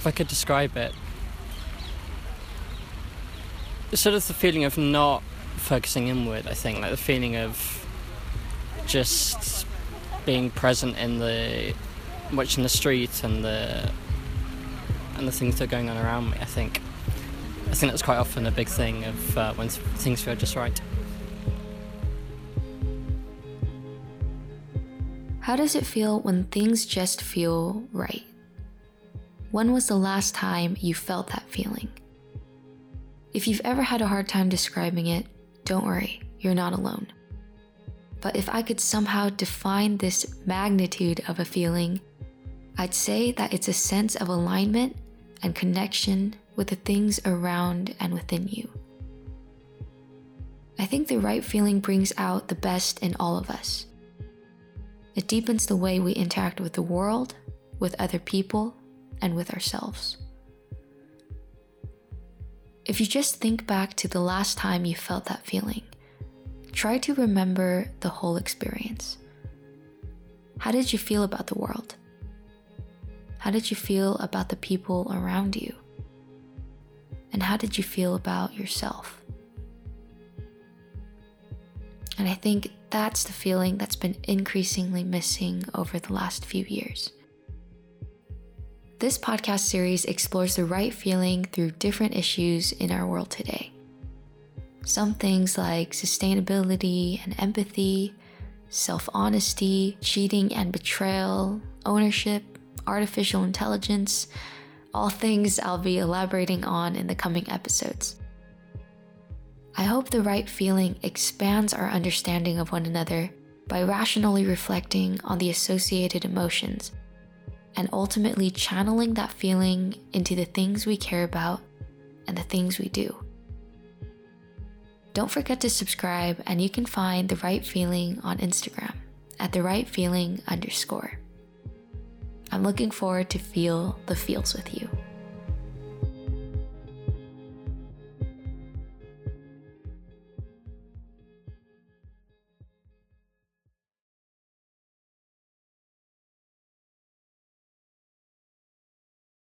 if I could describe it, sort of the feeling of not focusing inward, I think, like the feeling of just being present in the watching the street and the and the things that are going on around me. I think I think that's quite often a big thing of uh, when things feel just right. How does it feel when things just feel right? When was the last time you felt that feeling? If you've ever had a hard time describing it, don't worry, you're not alone. But if I could somehow define this magnitude of a feeling, I'd say that it's a sense of alignment and connection with the things around and within you. I think the right feeling brings out the best in all of us. It deepens the way we interact with the world, with other people, and with ourselves. If you just think back to the last time you felt that feeling, try to remember the whole experience. How did you feel about the world? How did you feel about the people around you? And how did you feel about yourself? And I think that's the feeling that's been increasingly missing over the last few years. This podcast series explores the right feeling through different issues in our world today. Some things like sustainability and empathy, self honesty, cheating and betrayal, ownership, artificial intelligence, all things I'll be elaborating on in the coming episodes. I hope the right feeling expands our understanding of one another by rationally reflecting on the associated emotions and ultimately channeling that feeling into the things we care about and the things we do. Don't forget to subscribe, and you can find the right feeling on Instagram at the right feeling underscore. I'm looking forward to feel the feels with you.